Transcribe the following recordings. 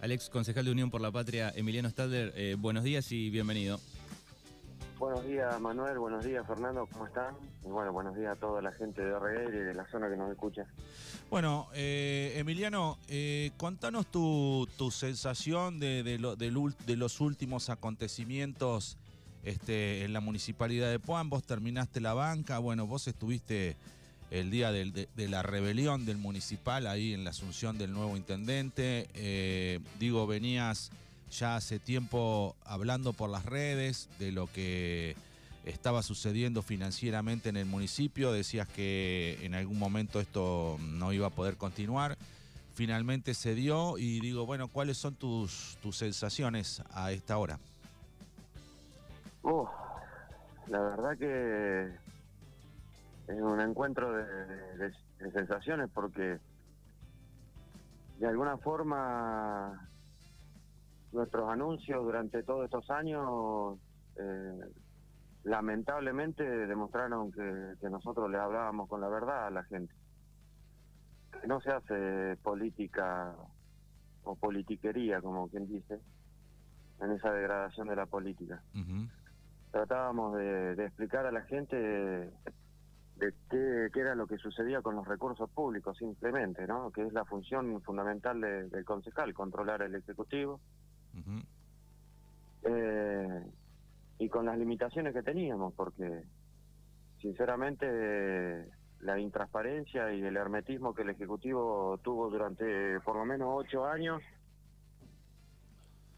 al ex concejal de Unión por la Patria, Emiliano Stadler. Eh, buenos días y bienvenido. Buenos días Manuel, buenos días Fernando, ¿cómo están? Y bueno, buenos días a toda la gente de RGL y de la zona que nos escucha. Bueno, eh, Emiliano, eh, contanos tu, sensación de, de, los últimos acontecimientos este, en la municipalidad de Puan. Vos terminaste la banca, bueno, vos estuviste el día de, la rebelión del municipal ahí en la asunción del nuevo intendente. Eh, digo, venías ya hace tiempo hablando por las redes de lo que estaba sucediendo financieramente en el municipio, decías que en algún momento esto no iba a poder continuar. Finalmente se dio y digo, bueno, ¿cuáles son tus, sensaciones a esta hora? Oh, la verdad que es un encuentro de sensaciones porque de alguna forma nuestros anuncios durante todos estos años eh, lamentablemente demostraron que, nosotros le hablábamos con la verdad a la gente. Que no se hace política o politiquería, como quien dice, en esa degradación de la política. Tratábamos de, explicar a la gente de, qué, era lo que sucedía con los recursos públicos simplemente, ¿no? Que es la función fundamental del concejal, controlar el Ejecutivo, eh, y con las limitaciones que teníamos, porque sinceramente la intransparencia y el hermetismo que el Ejecutivo tuvo durante por lo menos ocho años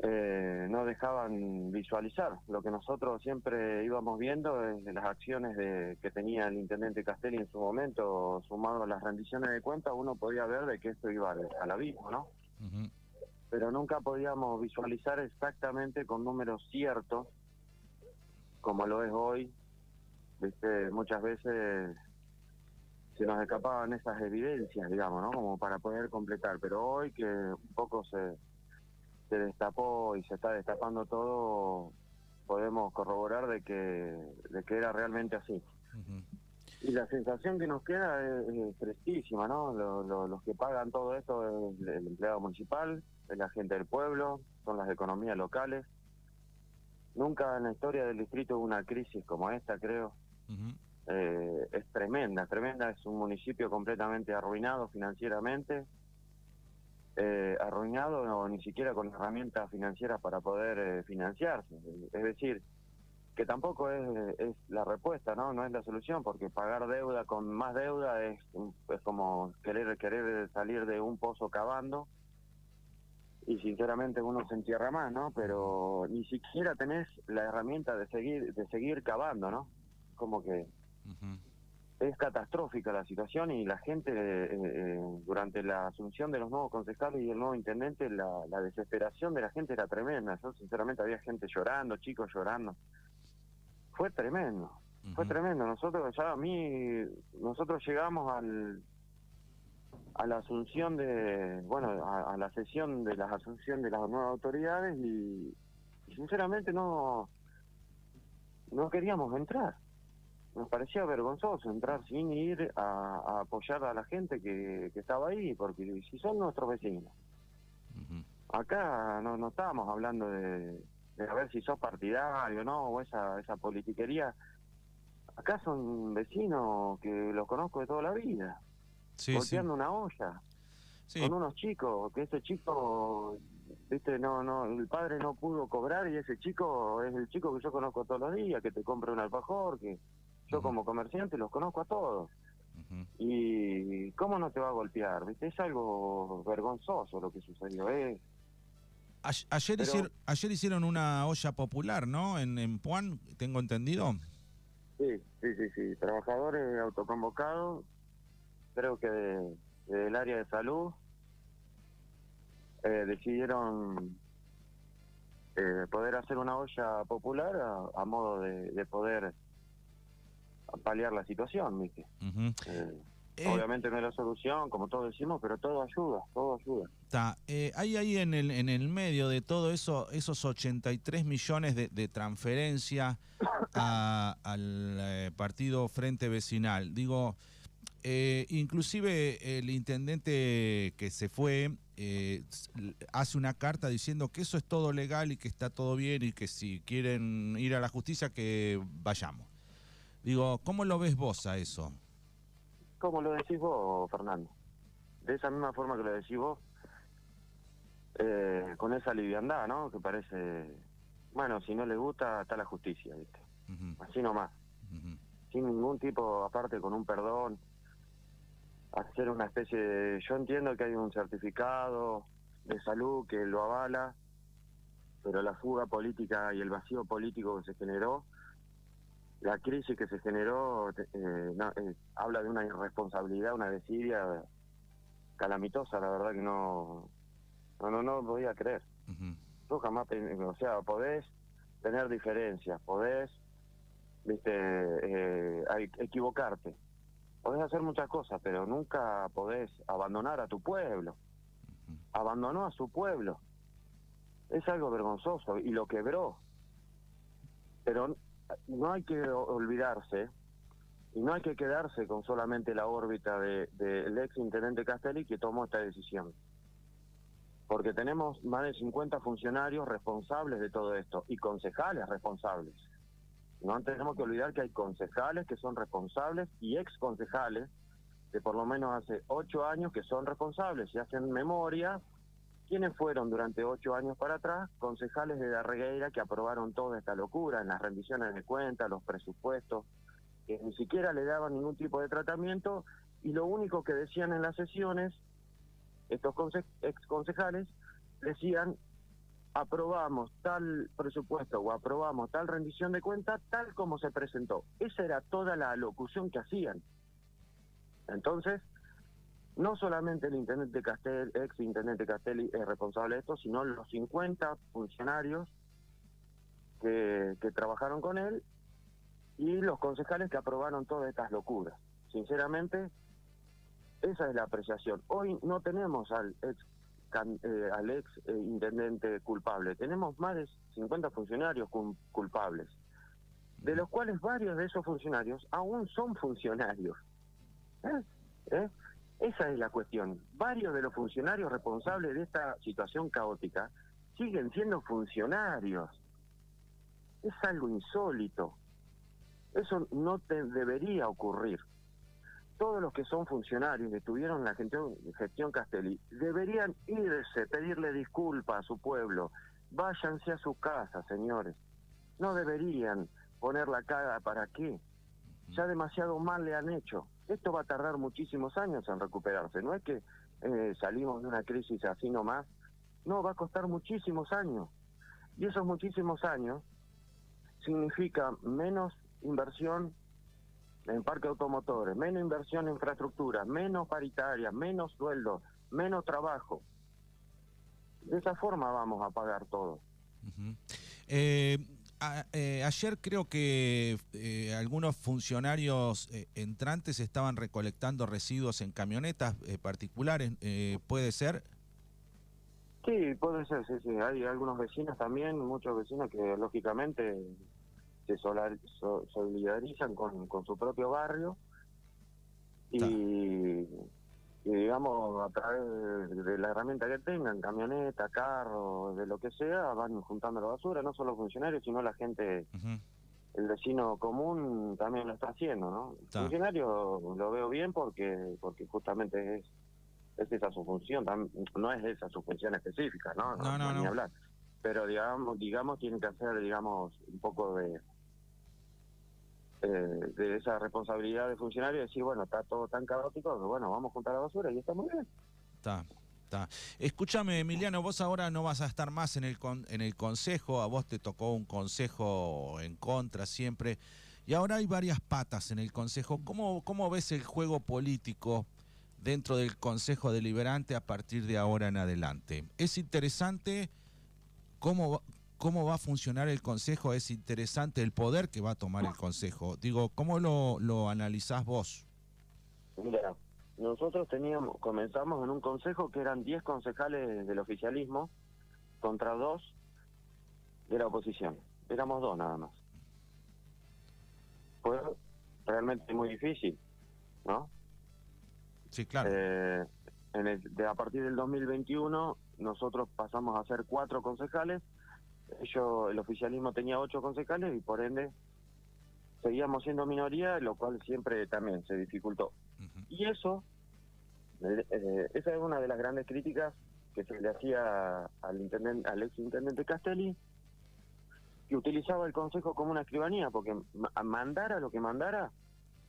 eh, no dejaban visualizar. Lo que nosotros siempre íbamos viendo es las acciones de, que tenía el intendente Castelli en su momento, sumado a las rendiciones de cuentas, uno podía ver de que esto iba al, abismo, ¿no? pero nunca podíamos visualizar exactamente con números ciertos, como lo es hoy. ¿Viste? Muchas veces se nos escapaban esas evidencias, digamos, ¿no? Como para poder completar, pero hoy que un poco se, se destapó y se está destapando todo, podemos corroborar de que, de que era realmente así. Y la sensación que nos queda es, tristísima, ¿no? los que pagan todo esto es el empleado municipal, es la gente del pueblo, son las economías locales. Nunca en la historia del distrito hubo una crisis como esta, creo. Eh, es tremenda, tremenda. Es un municipio completamente arruinado financieramente. Eh, arruinado o ni siquiera con herramientas financieras para poder eh, financiarse. Es decir, que tampoco es, es, la respuesta, ¿no? No es la solución, porque pagar deuda con más deuda es, es como querer, querer salir de un pozo cavando y sinceramente uno se entierra más, ¿no? Pero ni siquiera tenés la herramienta de seguir de seguir cavando, ¿no? Como que es catastrófica la situación y la gente eh, eh, durante la asunción de los nuevos concejales y el nuevo intendente la, desesperación de la gente era tremenda. Yo sinceramente había gente llorando, chicos llorando. Fue tremendo, fue tremendo. Nosotros ya a mí nosotros llegamos al a la asunción de, bueno, a, la sesión de la asunción de las nuevas autoridades y, sinceramente no, no queríamos entrar. Nos parecía vergonzoso entrar sin ir a, apoyar a la gente que, que, estaba ahí, porque si son nuestros vecinos. Acá no, no estábamos hablando de, de a ver si sos partidario no, o esa, esa politiquería. Acá son vecinos que los conozco de toda la vida sí, una olla con unos chicos, que ese chico, viste, no, no, el padre no pudo cobrar y ese chico es el chico que yo conozco todos los días, que te compra un alfajor, que yo como comerciante los conozco a todos. Y cómo no te va a golpear, viste, es algo vergonzoso lo que sucedió, ¿eh? Ayer, hicieron, ayer hicieron una olla popular, ¿no? En, en Puan, tengo entendido. Sí, sí, sí, sí. Trabajadores autoconvocados creo que del área de salud eh, decidieron eh, poder hacer una olla popular a, modo de, poder paliar la situación, Miki. Eh, obviamente no es la solución, como todos decimos, pero todo ayuda, todo ayuda. Está. hay ahí en el, en el medio de todo eso, esos 83 millones de, de transferencia al partido Frente Vecinal. Digo, eh, inclusive el intendente que se fue eh, hace una carta diciendo que eso es todo legal y que está todo bien y que si quieren ir a la justicia que vayamos. Digo, ¿cómo lo ves vos a eso? ¿Cómo lo decís vos, Fernando? De esa misma forma que lo decís vos, eh, con esa liviandad, ¿no? Que parece, bueno, si no le gusta, está la justicia, ¿viste? Así nomás. Sin ningún tipo, aparte con un perdón, hacer una especie de... Yo entiendo que hay un certificado de salud que lo avala, pero la fuga política y el vacío político que se generó, la crisis que se generó, eh, eh, habla de una irresponsabilidad, una desidia calamitosa, la verdad que no, no, no, no podía creer. Yo jamás, o sea, podés tener diferencias, podés, viste, eh, equivocarte, podés hacer muchas cosas, pero nunca podés abandonar a tu pueblo. Abandonó a su pueblo. Es algo vergonzoso y lo quebró. Pero no hay que olvidarse y no hay que quedarse con solamente la órbita del de, ex intendente Castelli que tomó esta decisión. Porque tenemos más de 50 funcionarios responsables de todo esto y concejales responsables. No tenemos que olvidar que hay concejales que son responsables y ex concejales de por lo menos hace ocho años que son responsables y hacen memoria quiénes fueron durante ocho años para atrás concejales de la Regueira que aprobaron toda esta locura en las rendiciones de cuentas, los presupuestos, que ni siquiera le daban ningún tipo de tratamiento y lo único que decían en las sesiones, estos ex concejales, decían aprobamos tal presupuesto o aprobamos tal rendición de cuentas tal como se presentó. Esa era toda la locución que hacían. Entonces, no solamente el intendente Castel, ex intendente Castelli es responsable de esto, sino los 50 funcionarios que, que trabajaron con él y los concejales que aprobaron todas estas locuras. Sinceramente, esa es la apreciación. Hoy no tenemos al ex eh, al ex eh, intendente culpable. Tenemos más de 50 funcionarios culpables, de los cuales varios de esos funcionarios aún son funcionarios. ¿Eh? Esa es la cuestión. Varios de los funcionarios responsables de esta situación caótica siguen siendo funcionarios. Es algo insólito. Eso no te debería ocurrir todos los que son funcionarios que estuvieron en la gestión, gestión Castelli deberían irse, pedirle disculpas a su pueblo. Váyanse a su casa, señores. No deberían poner la cara para qué. Ya demasiado mal le han hecho. Esto va a tardar muchísimos años en recuperarse. No es que eh, salimos de una crisis así nomás. No, va a costar muchísimos años. Y esos muchísimos años significa menos inversión en parque automotores, menos inversión en infraestructura, menos paritaria, menos sueldo, menos trabajo. De esa forma vamos a pagar todo. Eh, ayer creo que eh, algunos funcionarios entrantes estaban recolectando residuos en camionetas particulares. ¿Puede ser? Sí, puede ser, sí, sí. Hay algunos vecinos también, muchos vecinos que lógicamente se solidarizan con, con su propio barrio y, digamos a través de la herramienta que tengan, camioneta, carro, de lo que sea, van juntando la basura, no solo funcionarios, sino la gente, el vecino común también lo está haciendo, ¿no? El funcionario lo veo bien porque porque justamente es es esa su función, no es esa su función específica, ¿no? No, no, no, Ni hablar. Pero digamos, digamos, tienen que hacer, digamos, un poco de de esa responsabilidad de funcionario decir, bueno, está todo tan caótico bueno, vamos a juntar la basura y está muy bien. Está. Está. Escúchame, Emiliano, vos ahora no vas a estar más en el, en el consejo, a vos te tocó un consejo en contra siempre, y ahora hay varias patas en el consejo. ¿Cómo, cómo ves el juego político dentro del consejo deliberante a partir de ahora en adelante? ¿Es interesante cómo, cómo va a funcionar el Consejo, es interesante el poder que va a tomar el Consejo. Digo, ¿cómo lo, lo analizás vos? Mira, nosotros teníamos, comenzamos en un Consejo que eran 10 concejales del oficialismo contra dos de la oposición. Éramos dos nada más. Fue realmente muy difícil, ¿no? Sí, claro. Eh, en el, de, a partir del 2021 nosotros pasamos a ser cuatro concejales, ellos, el oficialismo tenía ocho concejales y por ende seguíamos siendo minoría, lo cual siempre también se dificultó. Y eso, eh, eh, esa es una de las grandes críticas que se le hacía al, intendente, al ex intendente Castelli, que utilizaba el Consejo como una escribanía, porque mandara lo que mandara,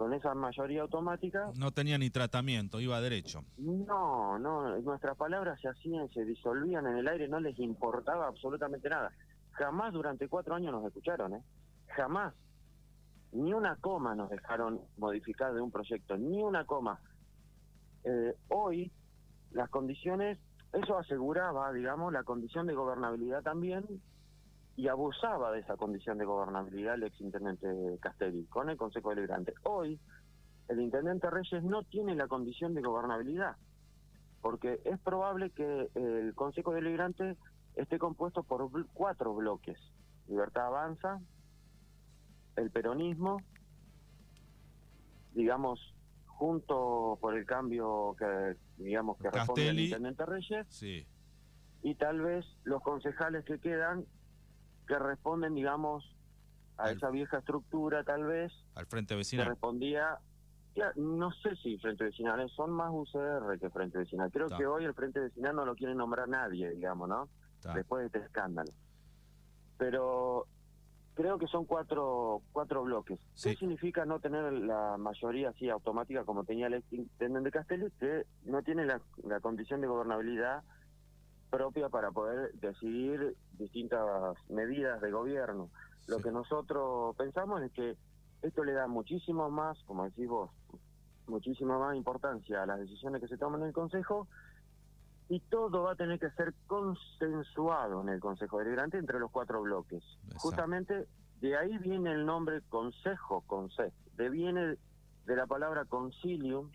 con esa mayoría automática... No tenía ni tratamiento, iba derecho. No, no, nuestras palabras se hacían, se disolvían en el aire, no les importaba absolutamente nada. Jamás durante cuatro años nos escucharon, ¿eh? Jamás. Ni una coma nos dejaron modificar de un proyecto, ni una coma. Eh, hoy, las condiciones, eso aseguraba, digamos, la condición de gobernabilidad también y abusaba de esa condición de gobernabilidad el exintendente Castelli con el Consejo Deliberante. Hoy, el intendente Reyes no tiene la condición de gobernabilidad, porque es probable que el Consejo Deliberante esté compuesto por cuatro bloques. Libertad Avanza, el peronismo, digamos, junto por el cambio que, digamos, que responde el intendente Reyes, sí. y tal vez los concejales que quedan que responden, digamos, a esa vieja estructura, tal vez. Al Frente Vecinal. Que respondía, ya, no sé si Frente Vecinal, son más UCR que Frente Vecinal. Creo que hoy el Frente Vecinal no lo quiere nombrar nadie, digamos, ¿no? Después de este escándalo. Pero creo que son cuatro cuatro bloques. ¿Qué significa no tener la mayoría así automática como tenía el intendente de Castelli, que no tiene la, la condición de gobernabilidad propia para poder decidir distintas medidas de gobierno. Lo que nosotros pensamos es que esto le da muchísimo más, como decís vos, muchísima más importancia a las decisiones que se toman en el Consejo y todo va a tener que ser consensuado en el Consejo Deliberante entre los cuatro bloques. Justamente de ahí viene el nombre Consejo, Consejo, de viene de la palabra concilium,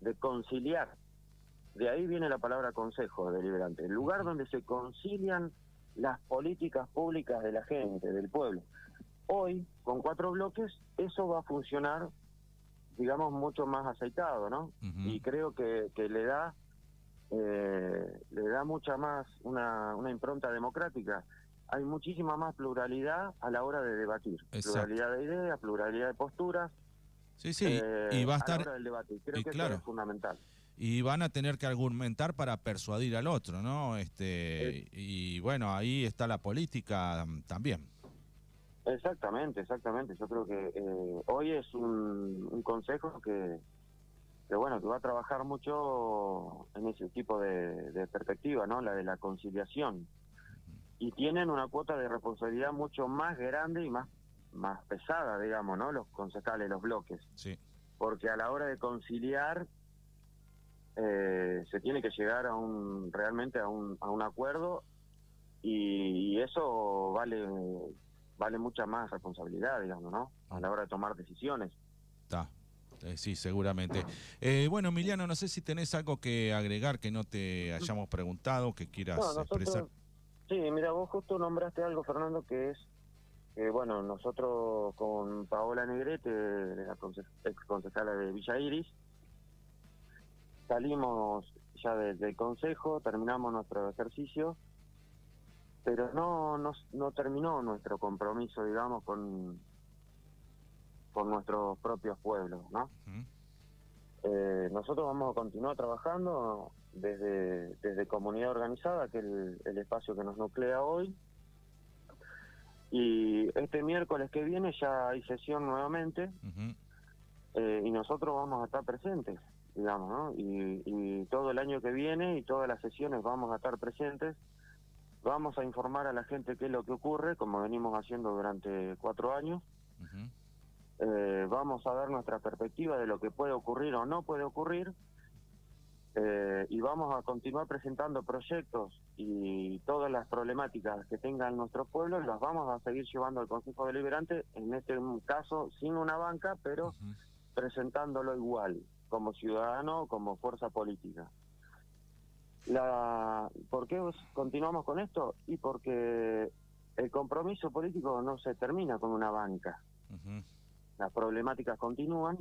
de conciliar. De ahí viene la palabra consejo deliberante, el lugar donde se concilian las políticas públicas de la gente, del pueblo. Hoy, con cuatro bloques, eso va a funcionar, digamos, mucho más aceitado, ¿no? Y creo que, que le da eh, le da mucha más una, una impronta democrática. Hay muchísima más pluralidad a la hora de debatir. Pluralidad de ideas, pluralidad de posturas. Sí, sí, y eh, va a estar... A Creo que claro. eso es fundamental y van a tener que argumentar para persuadir al otro, ¿no? Este y bueno, ahí está la política también. Exactamente, exactamente. Yo creo que eh, hoy es un, consejo que, que, bueno, que va a trabajar mucho en ese tipo de, perspectiva, ¿no? La de la conciliación. Y tienen una cuota de responsabilidad mucho más grande y más más pesada, digamos, ¿no? Los concejales, los bloques. Sí. Porque a la hora de conciliar eh, se tiene que llegar a un realmente a un, a un acuerdo y, eso vale vale mucha más responsabilidad, digamos, ¿no? A la hora de tomar decisiones. Está. Eh, sí, seguramente. Eh, bueno, Emiliano, no sé si tenés algo que agregar que no te hayamos preguntado, que quieras expresar. Sí, mira, vos justo nombraste algo, Fernando, que es que, bueno, nosotros con Paola Negrete, la ex concejala de Villa Iris, salimos ya del consejo, terminamos nuestro ejercicio, pero no, no, no terminó nuestro compromiso, digamos, con, con nuestros propios pueblos, ¿no? Eh, nosotros vamos a continuar trabajando desde, desde comunidad organizada, que es el, espacio que nos nuclea hoy. Y este miércoles que viene ya hay sesión nuevamente eh, y nosotros vamos a estar presentes digamos, ¿no? Y, todo el año que viene y todas las sesiones vamos a estar presentes, vamos a informar a la gente qué es lo que ocurre, como venimos haciendo durante cuatro años, eh, vamos a dar nuestra perspectiva de lo que puede ocurrir o no puede ocurrir, eh, y vamos a continuar presentando proyectos y todas las problemáticas que tengan nuestros pueblos las vamos a seguir llevando al Consejo Deliberante, en este caso sin una banca, pero presentándolo igual como ciudadano, como fuerza política. La, ¿Por qué continuamos con esto? Y porque el compromiso político no se termina con una banca. Las problemáticas continúan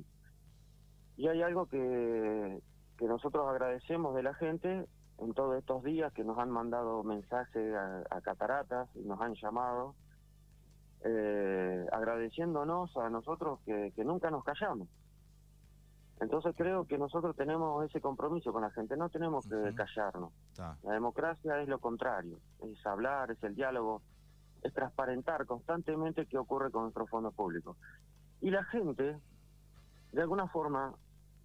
y hay algo que, que nosotros agradecemos de la gente en todos estos días que nos han mandado mensajes a, cataratas y nos han llamado, eh, agradeciéndonos a nosotros que, nunca nos callamos. Entonces creo que nosotros tenemos ese compromiso con la gente, no tenemos que callarnos. La democracia es lo contrario, es hablar, es el diálogo, es transparentar constantemente qué ocurre con nuestros fondos públicos. Y la gente, de alguna forma,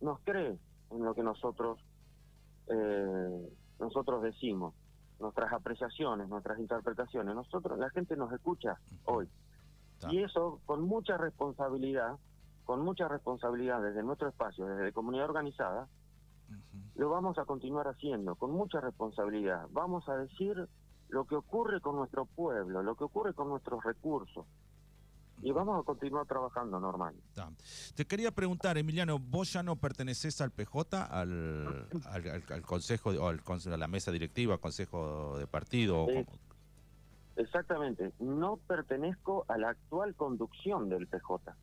nos cree en lo que nosotros eh, nosotros decimos, nuestras apreciaciones, nuestras interpretaciones. Nosotros, la gente nos escucha hoy. Y eso con mucha responsabilidad, con mucha responsabilidad desde nuestro espacio, desde la comunidad organizada, lo vamos a continuar haciendo, con mucha responsabilidad. Vamos a decir lo que ocurre con nuestro pueblo, lo que ocurre con nuestros recursos, y vamos a continuar trabajando normal. Te quería preguntar, Emiliano, ¿vos ya no perteneces al PJ, al, al, consejo, o al, a la mesa directiva, al consejo de partido? Exactamente, no pertenezco a la actual conducción del PJ.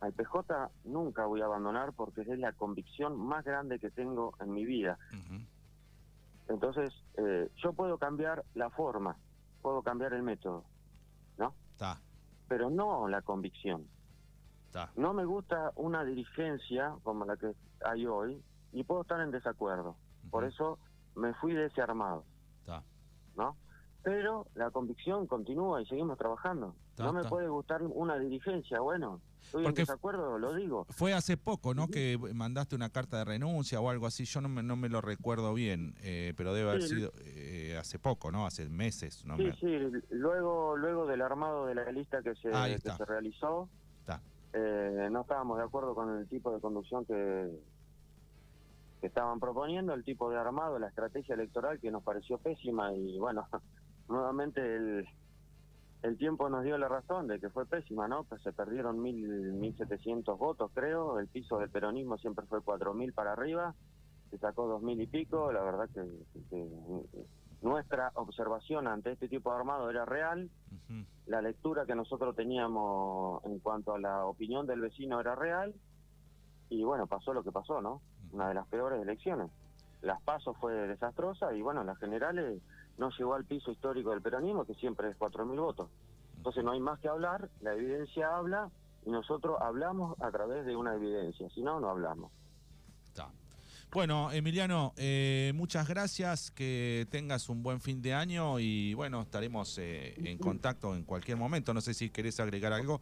Al PJ nunca voy a abandonar porque es la convicción más grande que tengo en mi vida. Entonces, eh, yo puedo cambiar la forma, puedo cambiar el método, ¿no? Está pero no la convicción. No me gusta una dirigencia como la que hay hoy y puedo estar en desacuerdo. Por eso me fui de ese armado. ¿No? Pero la convicción continúa y seguimos trabajando. no me puede gustar una dirigencia, bueno, estoy en desacuerdo, lo digo. Fue hace poco, ¿no? Que mandaste una carta de renuncia o algo así, yo no me, no me lo recuerdo bien, eh, pero debe haber sido eh, hace poco, ¿no? Hace meses. ¿no? Sí, sí, luego, luego del armado de la lista que se, se realizó, eh, no estábamos de acuerdo con el tipo de conducción que, que estaban proponiendo, el tipo de armado, la estrategia electoral que nos pareció pésima y bueno, nuevamente el, el tiempo nos dio la razón de que fue pésima, ¿no? Pues se perdieron mil, mil setecientos votos, creo. El piso del peronismo siempre fue cuatro mil para arriba. Se sacó dos mil y pico. La verdad que, nuestra observación ante este tipo de armado era real. La lectura que nosotros teníamos en cuanto a la opinión del vecino era real. Y bueno, pasó lo que pasó, ¿no? Una de las peores elecciones. Las pasos fue desastrosa y bueno, las generales no llegó al piso histórico del peronismo, que siempre es 4.000 votos. Entonces no hay más que hablar, la evidencia habla y nosotros hablamos a través de una evidencia, si no, no hablamos. Bueno, Emiliano, eh, muchas gracias, que tengas un buen fin de año y bueno, estaremos eh, en contacto en cualquier momento. No sé si querés agregar algo.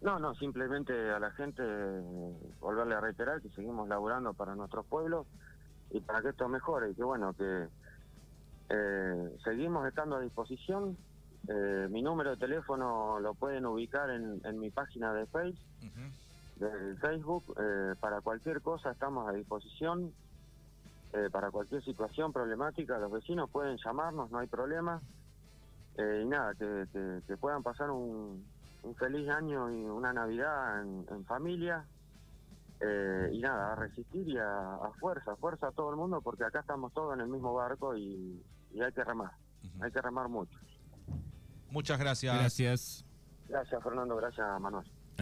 No, no, simplemente a la gente volverle a reiterar que seguimos laburando para nuestros pueblos y para que esto mejore y que bueno, que eh, seguimos estando a disposición. Eh, mi número de teléfono lo pueden ubicar en, mi página de Facebook. de Facebook. Eh, para cualquier cosa estamos a disposición. para cualquier situación problemática, los vecinos pueden llamarnos, no hay problema. y nada, que, puedan pasar un, feliz año y una Navidad en familia. Eh, y nada, a resistir y a, fuerza, fuerza a todo el mundo, porque acá estamos todos en el mismo barco y, hay que remar, hay que remar mucho. Muchas gracias. Gracias. Gracias, Fernando, gracias, Manuel.